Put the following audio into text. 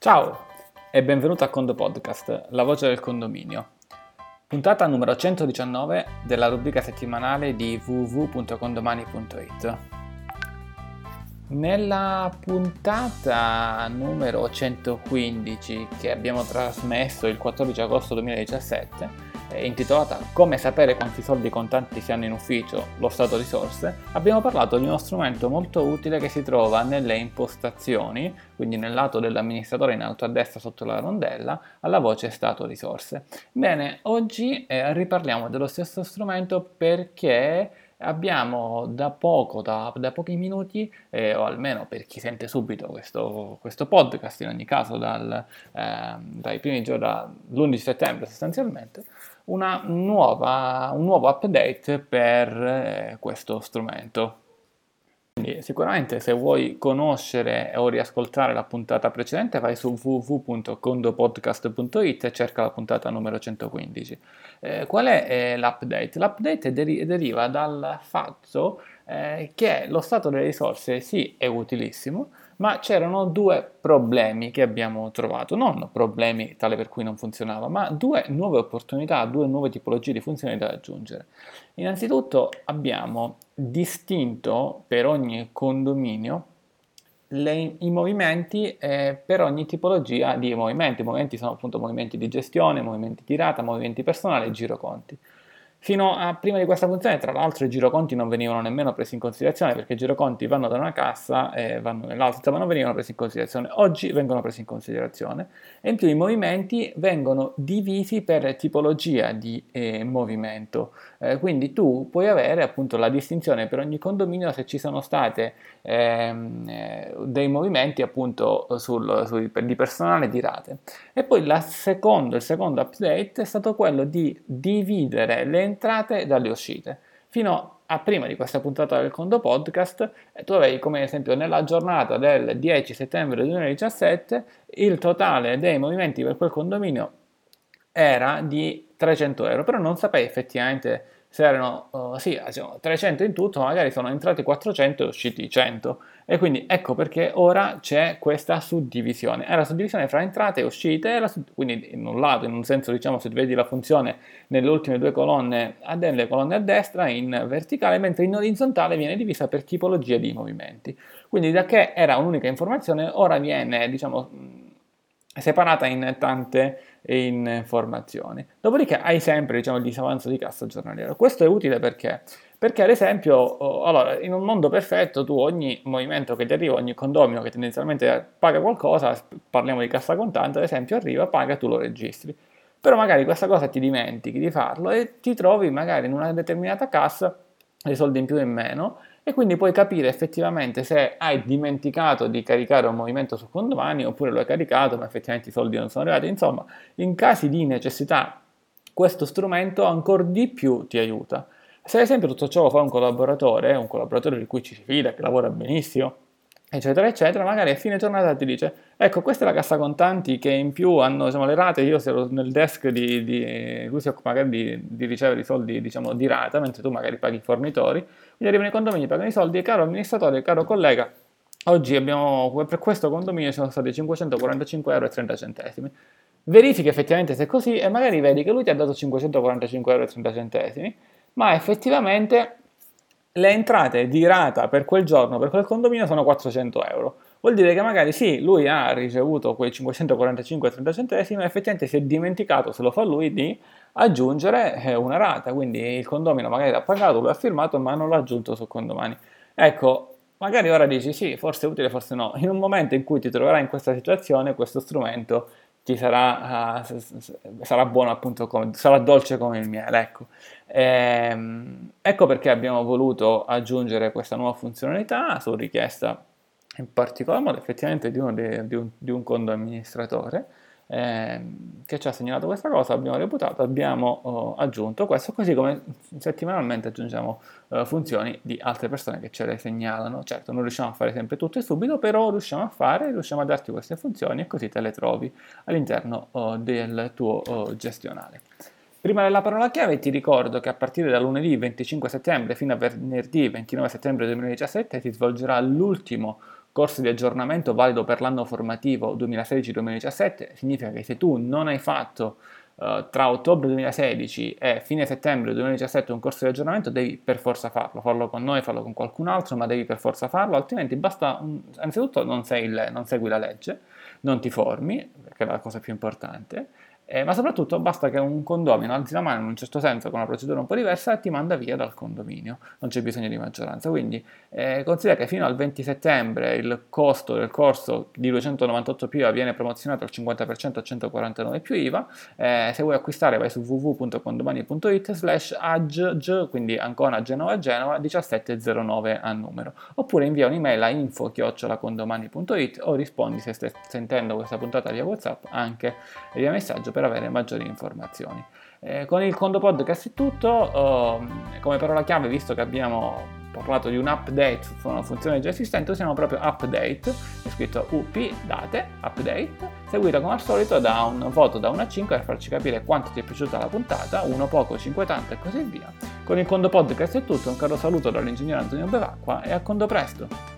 Ciao e benvenuto a Condo Podcast, la voce del condominio. Puntata numero 119 della rubrica settimanale di www.condomani.it. Nella puntata numero 115 che abbiamo trasmesso il 14 agosto 2017 intitolata Come sapere quanti soldi contanti si hanno in ufficio, lo stato risorse, abbiamo parlato di uno strumento molto utile che si trova nelle impostazioni, quindi nel lato dell'amministratore in alto a destra sotto la rondella, alla voce stato risorse. Bene, oggi eh, riparliamo dello stesso strumento perché abbiamo da poco, da, da pochi minuti, eh, o almeno per chi sente subito questo, questo podcast, in ogni caso dal, eh, dai primi giorni, dall'11 settembre sostanzialmente, nuova, un nuovo update per eh, questo strumento. Quindi sicuramente se vuoi conoscere o riascoltare la puntata precedente vai su www.condopodcast.it e cerca la puntata numero 115. Eh, qual è eh, l'update? L'update deri- deriva dal fatto eh, che lo stato delle risorse sì è utilissimo, ma c'erano due problemi che abbiamo trovato, non problemi tale per cui non funzionava, ma due nuove opportunità, due nuove tipologie di funzioni da aggiungere. Innanzitutto abbiamo distinto per ogni condominio le, i movimenti eh, per ogni tipologia di movimenti. I movimenti sono appunto movimenti di gestione, movimenti di rata, movimenti personali e giroconti. Fino a prima di questa funzione, tra l'altro, i giroconti non venivano nemmeno presi in considerazione perché i giroconti vanno da una cassa e vanno nell'altra, ma non venivano presi in considerazione. Oggi vengono presi in considerazione e in più i movimenti vengono divisi per tipologia di eh, movimento. Eh, quindi tu puoi avere appunto la distinzione per ogni condominio se ci sono state ehm, eh, dei movimenti appunto sul, sul, di personale e di rate. E poi secondo, il secondo update è stato quello di dividere le entrate dalle uscite. Fino a prima di questa puntata del Condo Podcast, eh, tu avevi come esempio nella giornata del 10 settembre 2017 il totale dei movimenti per quel condominio era di 300 euro, però non sapevi effettivamente se erano, uh, sì, 300 in tutto, magari sono entrati 400 e usciti 100. E quindi ecco perché ora c'è questa suddivisione. È la suddivisione fra entrate e uscite, sud- quindi in un lato, in un senso, diciamo, se vedi la funzione nelle ultime due colonne, nelle colonne a destra, in verticale, mentre in orizzontale viene divisa per tipologia di movimenti. Quindi da che era un'unica informazione, ora viene, diciamo, separata in tante informazioni. Dopodiché hai sempre diciamo, il disavanzo di cassa giornaliero. Questo è utile perché? Perché ad esempio, allora, in un mondo perfetto tu ogni movimento che ti arriva, ogni condomino che tendenzialmente paga qualcosa, parliamo di cassa contante, ad esempio arriva, paga, tu lo registri. Però magari questa cosa ti dimentichi di farlo e ti trovi magari in una determinata cassa dei soldi in più o in meno e quindi puoi capire effettivamente se hai dimenticato di caricare un movimento su condomani oppure lo hai caricato ma effettivamente i soldi non sono arrivati. Insomma, in casi di necessità questo strumento ancora di più ti aiuta. Se ad esempio tutto ciò lo fa un collaboratore, un collaboratore di cui ci si fida, che lavora benissimo, eccetera, eccetera, magari a fine giornata ti dice, ecco, questa è la cassa contanti che in più hanno diciamo, le rate, io ero nel desk di, di lui si occupa magari di, di, ricevere i soldi diciamo, di rata, mentre tu magari paghi i fornitori, quindi arrivano i condomini, pagano i soldi, caro amministratore, caro collega, oggi abbiamo, per questo condominio sono stati 545 euro e 30 centesimi. Verifichi effettivamente se è così e magari vedi che lui ti ha dato 545 euro e 30 centesimi, ma effettivamente le entrate di rata per quel giorno, per quel condominio, sono 400 euro. Vuol dire che magari sì, lui ha ricevuto quei 545,30 centesimi, ma effettivamente si è dimenticato, se lo fa lui, di aggiungere eh, una rata. Quindi il condomino magari l'ha pagato, lui ha firmato, ma non l'ha aggiunto sul condomani. Ecco, magari ora dici sì, forse è utile, forse no. In un momento in cui ti troverai in questa situazione, questo strumento ti sarà, uh, sarà buono appunto, come, sarà dolce come il miele, ecco. Ehm, ecco perché abbiamo voluto aggiungere questa nuova funzionalità su richiesta in particolar modo effettivamente di, de, di, un, di un conto amministratore che ci ha segnalato questa cosa, abbiamo reputato, abbiamo oh, aggiunto questo, così come settimanalmente aggiungiamo eh, funzioni di altre persone che ce le segnalano. Certo, non riusciamo a fare sempre tutto e subito, però riusciamo a fare, riusciamo a darti queste funzioni e così te le trovi all'interno oh, del tuo oh, gestionale. Prima della parola chiave ti ricordo che a partire da lunedì 25 settembre fino a venerdì 29 settembre 2017 si svolgerà l'ultimo corso di aggiornamento valido per l'anno formativo 2016-2017, significa che se tu non hai fatto uh, tra ottobre 2016 e fine settembre 2017 un corso di aggiornamento, devi per forza farlo, farlo con noi, farlo con qualcun altro, ma devi per forza farlo, altrimenti basta, un, innanzitutto non, il, non segui la legge, non ti formi, perché è la cosa più importante, eh, ma soprattutto basta che un condomino alzi la mano in un certo senso con una procedura un po' diversa e ti manda via dal condominio, non c'è bisogno di maggioranza. Quindi eh, considera che fino al 20 settembre il costo del corso di 298 più IVA viene promozionato al 50% a 149 più IVA. Eh, se vuoi acquistare vai su www.condomani.it slash agg, quindi Ancona Genova Genova 1709 a numero. Oppure invia un'email a info-condomani.it o rispondi se stai sentendo questa puntata via WhatsApp anche via messaggio per avere maggiori informazioni. Eh, con il Condo Podcast è tutto, uh, come parola chiave, visto che abbiamo parlato di un update su una funzione già esistente, usiamo proprio update, è scritto up, date, update, seguito come al solito da un voto da 1 a 5 per farci capire quanto ti è piaciuta la puntata, 1 poco, 5 tanto e così via. Con il Condo Podcast è tutto, un caro saluto dall'ingegnere Antonio Bevacqua e a Condo presto!